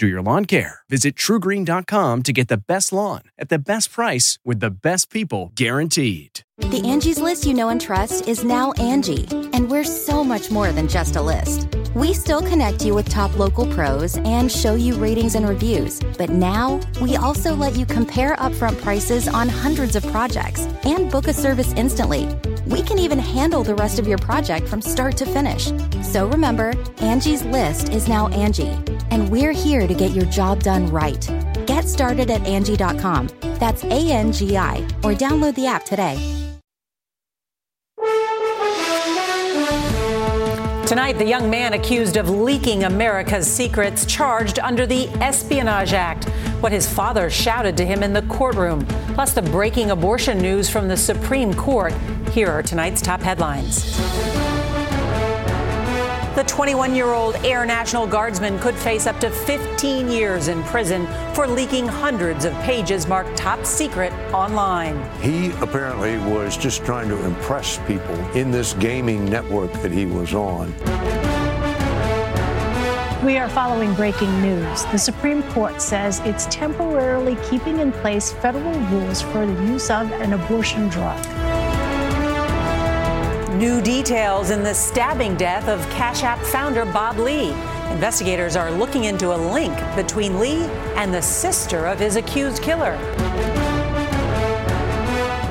do your lawn care. Visit trugreen.com to get the best lawn at the best price with the best people guaranteed. The Angie's list you know and trust is now Angi, and we're so much more than just a list. We still connect you with top local pros and show you ratings and reviews, but now we also let you compare upfront prices on hundreds of projects and book a service instantly. We can even handle the rest of your project from start to finish. So remember, Angie's list is now Angi, and we're here to get your job done right. Get started at Angi.com. That's A N G I, or download the app today. Tonight, the young man accused of leaking America's secrets charged under the Espionage Act. What his father shouted to him in the courtroom. Plus, the breaking abortion news from the Supreme Court. Here are tonight's top headlines. The 21 year old Air National Guardsman could face up to 15 years in prison for leaking hundreds of pages marked top secret online. He apparently was just trying to impress people in this gaming network that he was on. We are following breaking news. The Supreme Court says it's temporarily keeping in place federal rules for the use of an abortion drug. New details in the stabbing death of Cash App founder Bob Lee. Investigators are looking into a link between Lee and the sister of his accused killer.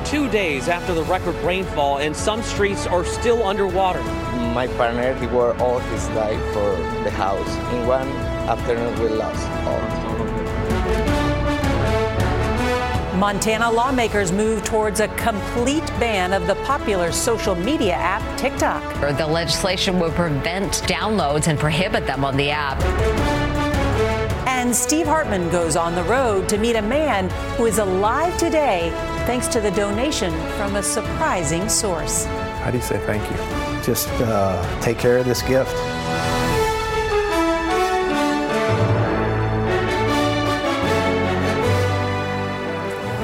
Two days after the record rainfall, and some streets are still underwater. My partner, he worked all his life for the house. In one afternoon, we lost all. Montana lawmakers move towards a complete ban of the popular social media app TikTok. The legislation would prevent downloads and prohibit them on the app. And Steve Hartman goes on the road to meet a man who is alive today thanks to the donation from a surprising source. How do you say thank you? Just uh, take care of this gift.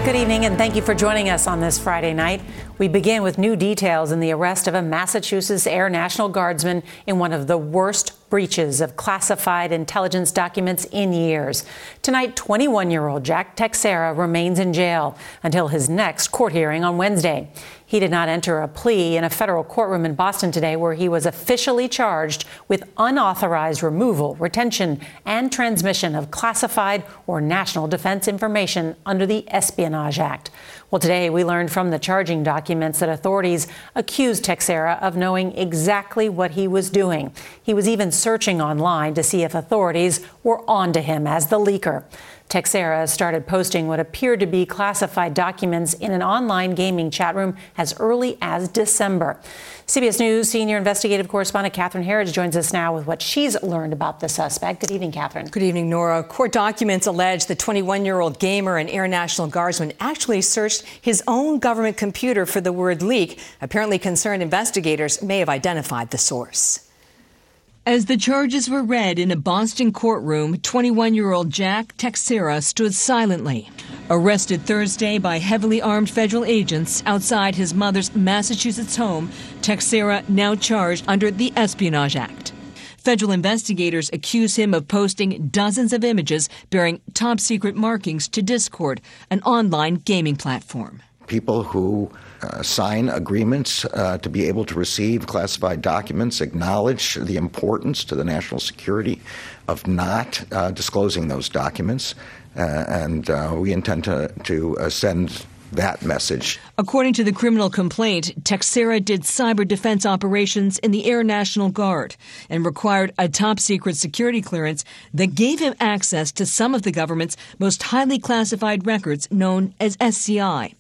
Good evening, and thank you for joining us on this Friday night. We begin with new details in the arrest of a Massachusetts Air National Guardsman in one of the worst breaches of classified intelligence documents in years. Tonight, 21 year old Jack Teixeira remains in jail until his next court hearing on Wednesday. He did not enter a plea in a federal courtroom in Boston today where he was officially charged with unauthorized removal, retention, and transmission of classified or national defense information under the Espionage Act. Well, today we learned from the charging documents that authorities accused Teixeira of knowing exactly what he was doing. He was even searching online to see if authorities were onto him as the leaker. Teixeira started posting what appeared to be classified documents in an online gaming chat room as early as December. CBS News senior investigative correspondent Catherine Herridge joins us now with what she's learned about the suspect. Good evening, Catherine. Good evening, Norah. Court documents allege the 21 year old gamer and Air National Guardsman actually searched his own government computer for the word leak. Apparently, concerned investigators may have identified the source. As the charges were read in a Boston courtroom, 21 year old Jack Teixeira stood silently. Arrested Thursday by heavily armed federal agents outside his mother's Massachusetts home, Teixeira now charged under the Espionage Act. Federal investigators accuse him of posting dozens of images bearing top secret markings to Discord, an online gaming platform. People who uh, sign agreements uh, to be able to receive classified documents, acknowledge the importance to the national security of not uh, disclosing those documents. Uh, and uh, we intend to, to uh, send that message. According to the criminal complaint, Teixeira did cyber defense operations in the Air National Guard and required a top secret security clearance that gave him access to some of the government's most highly classified records known as SCI.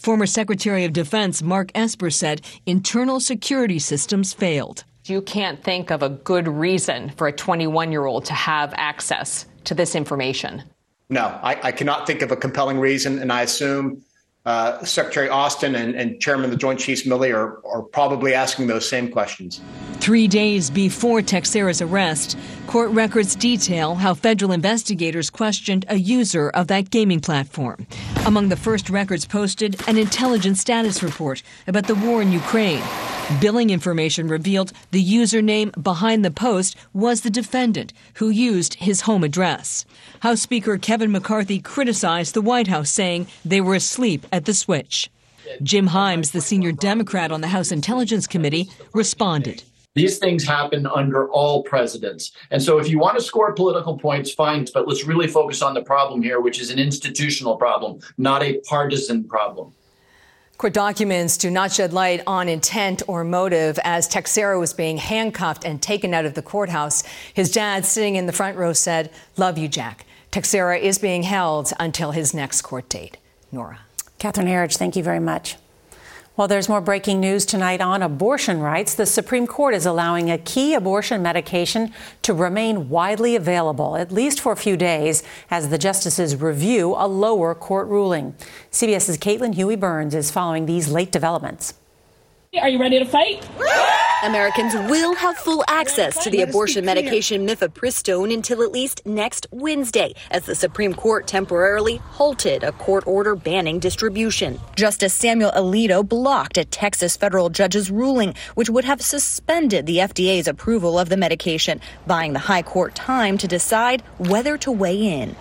Former Secretary of Defense Mark Esper said internal security systems failed. You can't think of a good reason for a 21 year old to have access to this information. No, I, I, cannot think of a compelling reason, and I assume uh, Secretary Austin and, and, Chairman of the Joint Chiefs Milley are, are probably asking those same questions. Three days before Teixeira's arrest, court records detail how federal investigators questioned a user of that gaming platform. Among the first records posted, an intelligence status report about the war in Ukraine. Billing information revealed the username behind the post was the defendant, who used his home address. House Speaker Kevin McCarthy criticized the White House, saying they were asleep at the switch. Jim Himes, the senior Democrat on the House Intelligence Committee, responded. These things happen under all presidents. And so if you want to score political points, fine, but let's really focus on the problem here, which is an institutional problem, not a partisan problem. Court documents do not shed light on intent or motive as Teixeira was being handcuffed and taken out of the courthouse. His dad, sitting in the front row, said, Love you, Jack. Teixeira is being held until his next court date. Norah. Catherine Herridge, thank you very much. Well, there's more breaking news tonight on abortion rights. The Supreme Court is allowing a key abortion medication to remain widely available, at least for a few days, as the justices review a lower court ruling. CBS's Caitlin Huey Burns is following these late developments. Are you ready to fight? Americans will have full access to the abortion medication mifepristone until at least next Wednesday, as the Supreme Court temporarily halted a court order banning distribution. Justice Samuel Alito blocked a Texas federal judge's ruling, which would have suspended the FDA's approval of the medication, buying the high court time to decide whether to weigh in.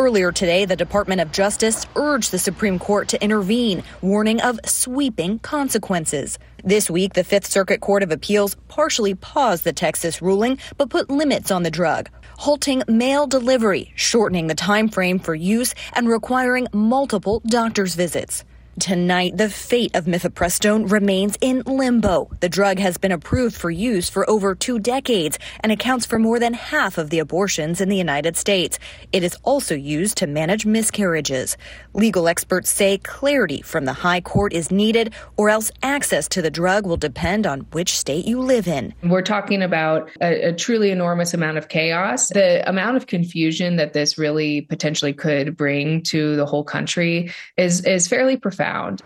Earlier today, the Department of Justice urged the Supreme Court to intervene, warning of sweeping consequences. This week, the Fifth Circuit Court of Appeals partially paused the Texas ruling, but put limits on the drug, halting mail delivery, shortening the time frame for use, and requiring multiple doctor's visits. Tonight, the fate of mifepristone remains in limbo. The drug has been approved for use for over two decades and accounts for more than half of the abortions in the United States. It is also used to manage miscarriages. Legal experts say clarity from the high court is needed, or else access to the drug will depend on which state you live in. We're talking about a, a truly enormous amount of chaos. The amount of confusion that this really potentially could bring to the whole country is, is fairly profound found.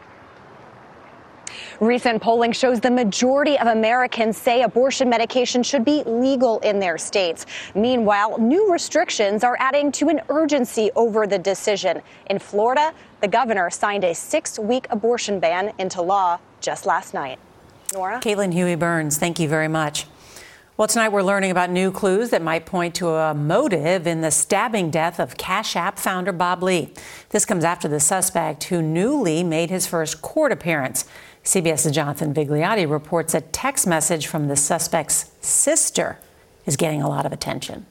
Recent polling shows the majority of Americans say abortion medication should be legal in their states. Meanwhile, new restrictions are adding to an urgency over the decision. In Florida, the governor signed a six week abortion ban into law just last night. Norah? Caitlin Huey Burns, thank you very much. Well, tonight we're learning about new clues that might point to a motive in the stabbing death of Cash App founder Bob Lee. This comes after the suspect who knew Lee made his first court appearance. CBS's Jonathan Vigliotti reports a text message from the suspect's sister is getting a lot of attention.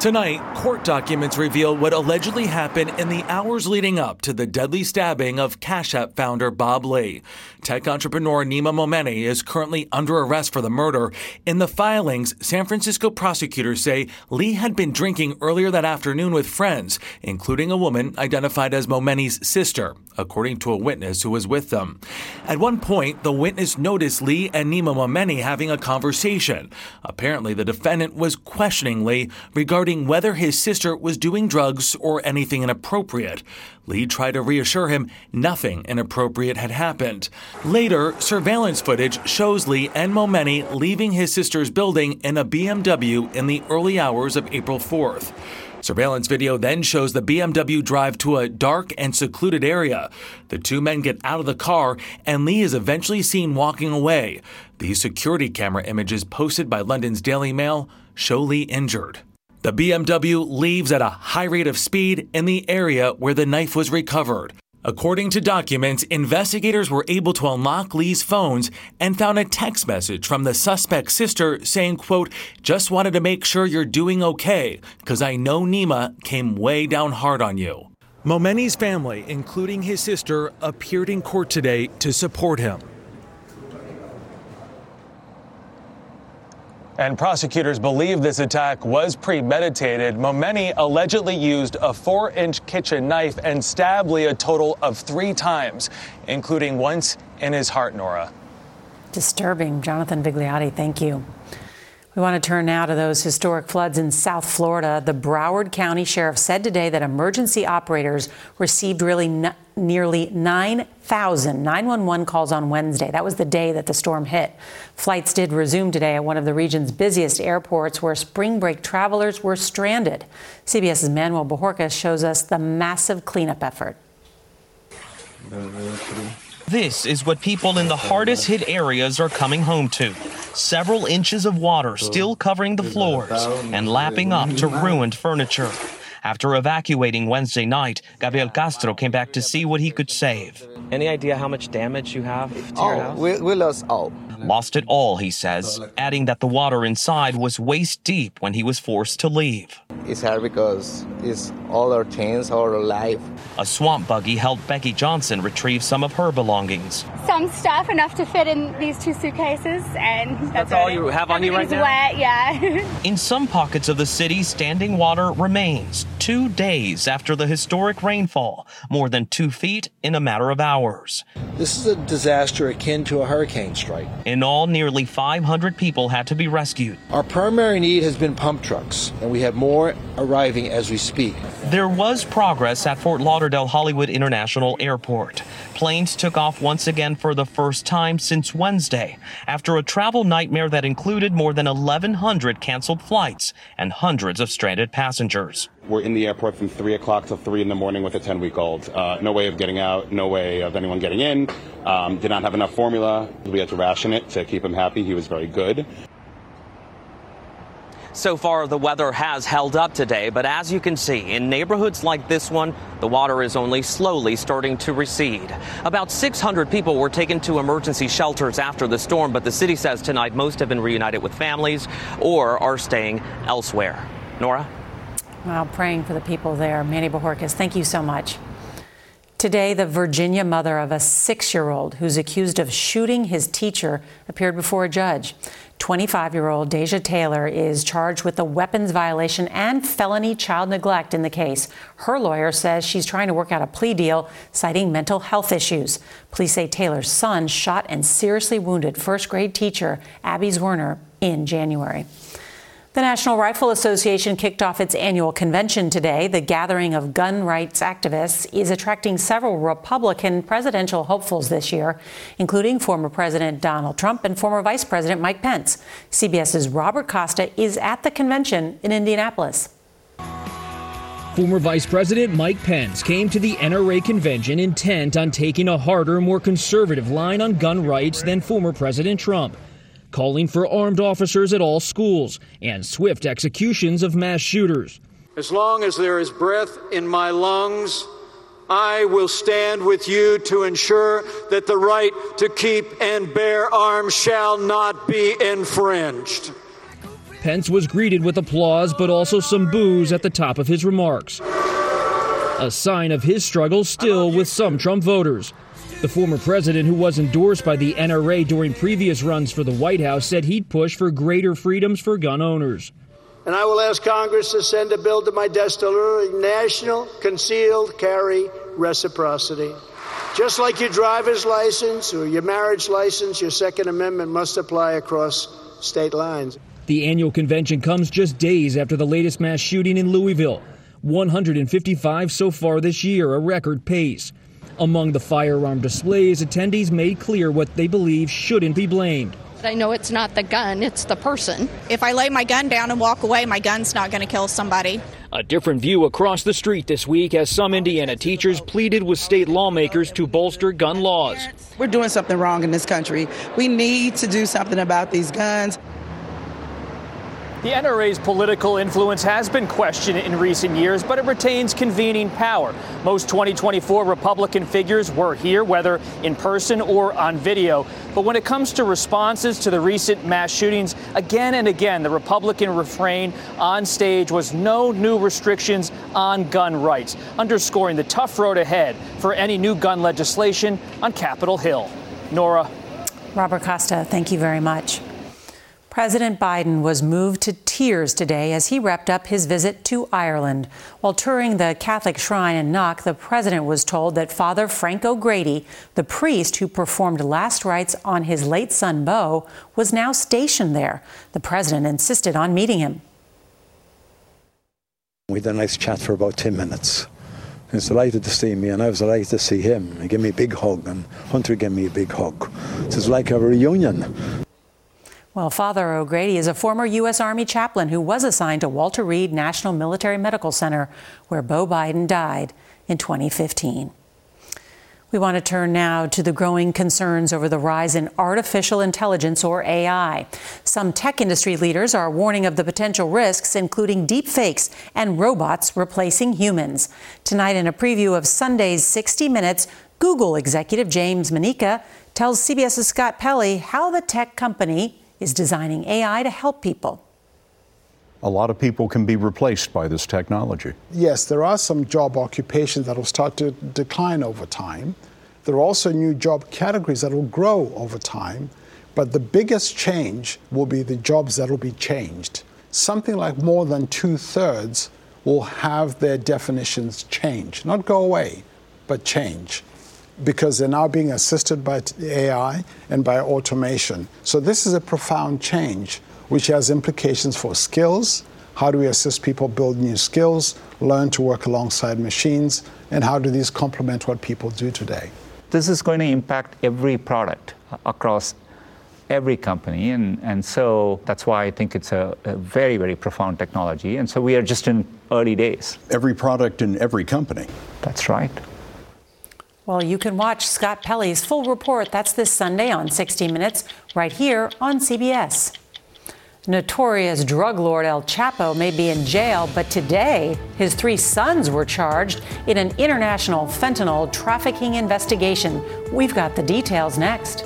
Tonight, court documents reveal what allegedly happened in the hours leading up to the deadly stabbing of Cash App founder Bob Lee. Tech entrepreneur Nima Momeni is currently under arrest for the murder. In the filings, San Francisco prosecutors say Lee had been drinking earlier that afternoon with friends, including a woman identified as Momeni's sister, according to a witness who was with them. At one point, the witness noticed Lee and Nima Momeni having a conversation. Apparently, the defendant was questioning Lee regarding whether his sister was doing drugs or anything inappropriate. Lee tried to reassure him nothing inappropriate had happened. Later, surveillance footage shows Lee and Momeni leaving his sister's building in a BMW in the early hours of April 4th. Surveillance video then shows the BMW drive to a dark and secluded area. The two men get out of the car, and Lee is eventually seen walking away. These security camera images posted by London's Daily Mail show Lee injured. The BMW leaves at a high rate of speed in the area where the knife was recovered. According to documents, investigators were able to unlock Lee's phones and found a text message from the suspect's sister saying, quote, just wanted to make sure you're doing okay, because I know Nima came way down hard on you. Momeni's family, including his sister, appeared in court today to support him. And prosecutors believe this attack was premeditated. Momeni allegedly used a four inch kitchen knife and stabbed Lee a total of three times, including once in his heart, Norah. Disturbing. Jonathan Vigliotti, thank you. We want to turn now to those historic floods in South Florida. The Broward County Sheriff said today that emergency operators received really n- nearly 9,000 911 calls on Wednesday. That was the day that the storm hit. Flights did resume today at one of the region's busiest airports where spring break travelers were stranded. CBS's Manuel Bojorquez shows us the massive cleanup effort. This is what people in the hardest hit areas are coming home to. Several inches of water still covering the floors and lapping up to ruined furniture. After evacuating Wednesday night, Gabriel Castro came back to see what he could save. Any idea how much damage you have to oh, your house? We, we lost all. Lost it all, he says, adding that the water inside was waist deep when he was forced to leave. It's hard because it's all our things, all our life. A swamp buggy helped Becky Johnson retrieve some of her belongings. Some stuff enough to fit in these two suitcases, and that's, That's all you have on you right now? wet, yeah. In some pockets of the city, standing water remains two days after the historic rainfall, more than two feet in a matter of hours. This is a disaster akin to a hurricane strike. In all, nearly 500 people had to be rescued. Our primary need has been pump trucks, and we have more arriving as we speak. There was progress at Fort Lauderdale Hollywood International Airport. Planes took off once again for the first time since Wednesday after a travel nightmare that included more than 1,100 canceled flights and hundreds of stranded passengers. We're in the airport from 3 o'clock till 3 in the morning with a 10 week old. Uh, no way of getting out, no way of anyone getting in. Um, did not have enough formula. We had to ration it to keep him happy. He was very good. So far, the weather has held up today, but as you can see, in neighborhoods like this one, the water is only slowly starting to recede. About 600 people were taken to emergency shelters after the storm, but the city says tonight most have been reunited with families or are staying elsewhere. Norah? Well, praying for the people there. Manny Bojorquez, thank you so much. Today, the Virginia mother of a six year old who's accused of shooting his teacher appeared before a judge. 25 year old Deja Taylor is charged with a weapons violation and felony child neglect in the case. Her lawyer says she's trying to work out a plea deal, citing mental health issues. Police say Taylor's son shot and seriously wounded first grade teacher Abby Zwerner in January. The National Rifle Association kicked off its annual convention today. The gathering of gun rights activists is attracting several Republican presidential hopefuls this year, including former President Donald Trump and former Vice President Mike Pence. CBS's Robert Costa is at the convention in Indianapolis. Former Vice President Mike Pence came to the NRA convention intent on taking a harder, more conservative line on gun rights than former President Trump calling for armed officers at all schools and swift executions of mass shooters. As long as there is breath in my lungs, I will stand with you to ensure that the right to keep and bear arms shall not be infringed. Pence was greeted with applause, but also some boos at the top of his remarks. A sign of his struggle still with some Trump voters. The former president, who was endorsed by the NRA during previous runs for the White House, said he'd push for greater freedoms for gun owners. And I will ask Congress to send a bill to my desk delivering national concealed carry reciprocity. Just like your driver's license or your marriage license, your Second Amendment must apply across state lines. The annual convention comes just days after the latest mass shooting in Louisville. 155 so far this year, a record pace. Among the firearm displays, attendees made clear what they believe shouldn't be blamed. I know it's not the gun, it's the person. If I lay my gun down and walk away, my gun's not going to kill somebody. A different view across the street this week as some Indiana teachers pleaded with state lawmakers to bolster gun laws. We're doing something wrong in this country. We need to do something about these guns. The NRA's political influence has been questioned in recent years, but it retains convening power. Most 2024 Republican figures were here, whether in person or on video. But when it comes to responses to the recent mass shootings, again and again, the Republican refrain on stage was no new restrictions on gun rights, underscoring the tough road ahead for any new gun legislation on Capitol Hill. Norah. Robert Costa, thank you very much. President Biden was moved to tears today as he wrapped up his visit to Ireland. While touring the Catholic shrine in Knock, the president was told that Father Frank O'Grady, the priest who performed last rites on his late son Beau, was now stationed there. The president insisted on meeting him. We had a nice chat for about 10 minutes. He was delighted to see me, and I was delighted to see him. He gave me a big hug, and Hunter gave me a big hug. It was like a reunion. Well, Father O'Grady is a former U.S. Army chaplain who was assigned to Walter Reed National Military Medical Center, where Beau Biden died in 2015. We want to turn now to the growing concerns over the rise in artificial intelligence or AI. Some tech industry leaders are warning of the potential risks, including deepfakes and robots replacing humans. Tonight, in a preview of Sunday's 60 Minutes, Google executive James Manyika tells CBS's Scott Pelley how the tech company is designing AI to help people. A lot of people can be replaced by this technology. Yes, there are some job occupations that will start to decline over time. There are also new job categories that will grow over time. But the biggest change will be the jobs that will be changed. Something like more than two thirds will have their definitions change, not go away, but change because they're now being assisted by AI and by automation. So this is a profound change, which has implications for skills. How do we assist people build new skills, learn to work alongside machines, and how do these complement what people do today? This is going to impact every product across every company. And, and so that's why I think it's a, a, very, very profound technology. And so we are just in early days. Every product in every company. That's right. Well, you can watch Scott Pelley's full report. That's this Sunday on 60 Minutes, right here on CBS. Notorious drug lord El Chapo may be in jail, but today his three sons were charged in an international fentanyl trafficking investigation. We've got the details next.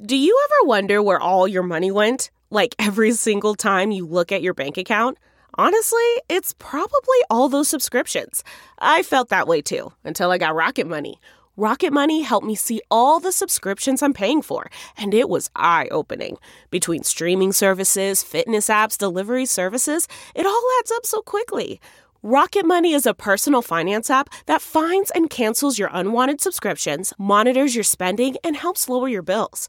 Do you ever wonder where all your money went? Like every single time you look at your bank account? Honestly, it's probably all those subscriptions. I felt that way too until I got Rocket Money. Rocket Money helped me see all the subscriptions I'm paying for, and it was eye opening. Between streaming services, fitness apps, delivery services, it all adds up so quickly. Rocket Money is a personal finance app that finds and cancels your unwanted subscriptions, monitors your spending, and helps lower your bills.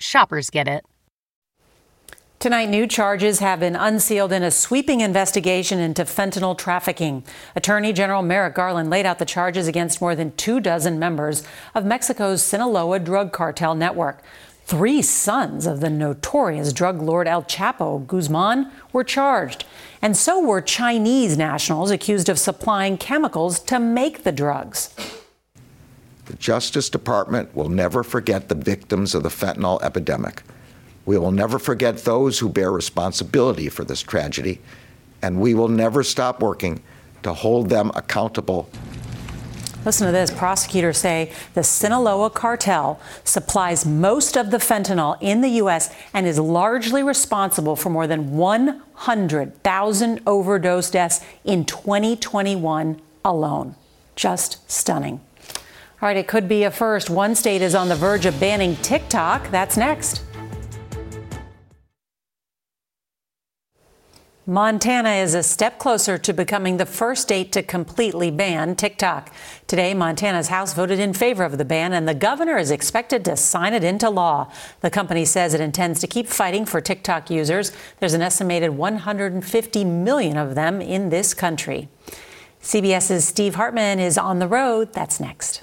Shoppers get it. Tonight, new charges have been unsealed in a sweeping investigation into fentanyl trafficking. Attorney General Merrick Garland laid out the charges against more than two dozen members of Mexico's Sinaloa drug cartel network. Three sons of the notorious drug lord El Chapo Guzman were charged, and so were Chinese nationals accused of supplying chemicals to make the drugs. The Justice Department will never forget the victims of the fentanyl epidemic. We will never forget those who bear responsibility for this tragedy, and we will never stop working to hold them accountable. Listen to this. Prosecutors say the Sinaloa cartel supplies most of the fentanyl in the U.S. and is largely responsible for more than 100,000 overdose deaths in 2021 alone. Just stunning. All right, it could be a first. One state is on the verge of banning TikTok. That's next. Montana is a step closer to becoming the first state to completely ban TikTok. Today, Montana's House voted in favor of the ban, and the governor is expected to sign it into law. The company says it intends to keep fighting for TikTok users. There's an estimated 150 million of them in this country. CBS's Steve Hartman is on the road. That's next.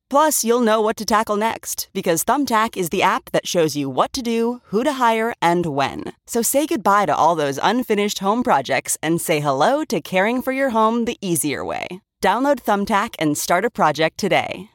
Plus, you'll know what to tackle next because Thumbtack is the app that shows you what to do, who to hire, and when. So say goodbye to all those unfinished home projects and say hello to caring for your home the easier way. Download Thumbtack and start a project today.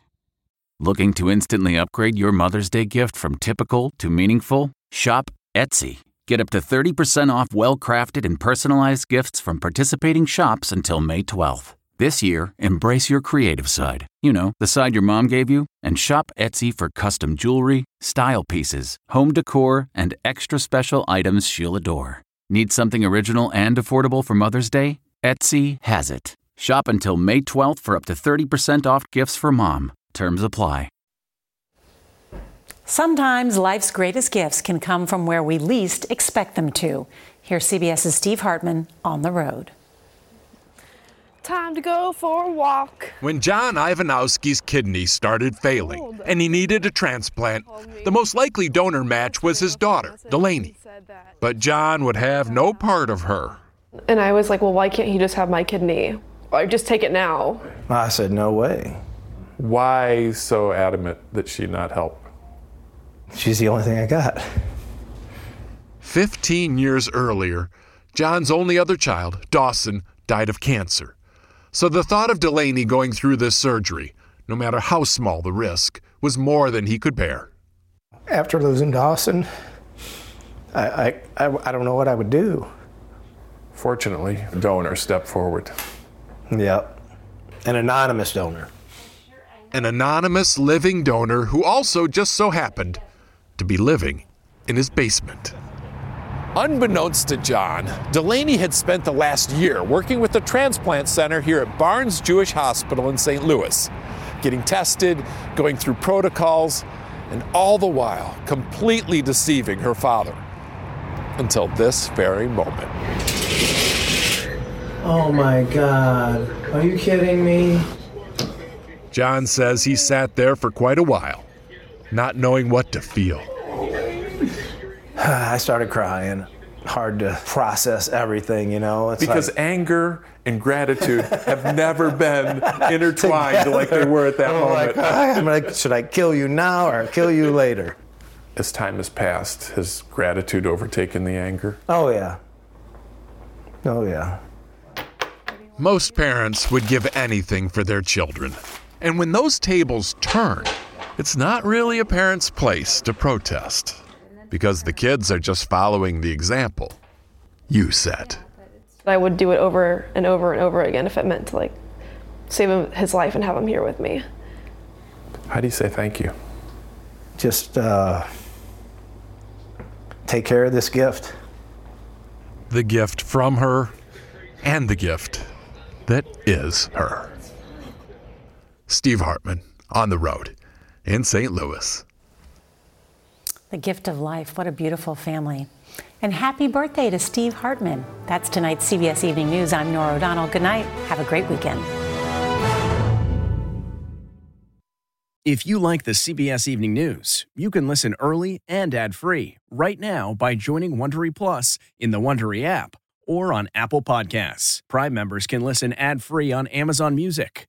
Looking to instantly upgrade your Mother's Day gift from typical to meaningful? Shop Etsy. Get up to 30% off well crafted and personalized gifts from participating shops until May 12th. This year, embrace your creative side. You know, the side your mom gave you, and shop Etsy for custom jewelry, style pieces, home decor, and extra special items she'll adore. Need something original and affordable for Mother's Day? Etsy has it. Shop until May 12th for up to 30% off gifts for mom. Terms apply. Sometimes life's greatest gifts can come from where we least expect them to. Here's CBS's Steve Hartman on the road. Time to go for a walk. When John Ivanowski's kidney started failing and he needed a transplant, the most likely donor match was his daughter, Delaney. But John would have no part of her. And I was like, well, why can't he just have my kidney? Or just take it now? I said, no way. Why so adamant that she not help? She's the only thing I got. 15 years earlier, John's only other child, Dawson, died of cancer. So the thought of Delaney going through this surgery, no matter how small the risk, was more than he could bear. After losing Dawson, I, I, I, I don't know what I would do. Fortunately, a donor stepped forward. Yep. An anonymous donor. An anonymous living donor who also just so happened to be living in his basement. Unbeknownst to John, Delaney had spent the last year working with the transplant center here at Barnes Jewish Hospital in St. Louis, getting tested, going through protocols, and all the while completely deceiving her father. Until this very moment. Oh my God. Are you kidding me? John says he sat there for quite a while, not knowing what to feel. I started crying. Hard to process everything, you know. It's because like, anger and gratitude have never been intertwined together. like they were at that oh I'm moment. Like, I'm like, should I kill you now or kill you later? As time has passed, has gratitude overtaken the anger? Oh yeah. Oh yeah. Most parents would give anything for their children. And when those tables turn, it's not really a parent's place to protest because the kids are just following the example you set. I would do it over and over and over again if it meant to like save him his life and have him here with me. How do you say thank you? Just uh, take care of this gift. The gift from her and the gift that is her. Steve Hartman on the road in St. Louis. The gift of life. What a beautiful family. And happy birthday to Steve Hartman. That's tonight's CBS Evening News. I'm Norah O'Donnell. Good night. Have a great weekend. If you like the CBS Evening News, you can listen early and ad-free right now by joining Wondery Plus in the Wondery app or on Apple Podcasts. Prime members can listen ad-free on Amazon Music.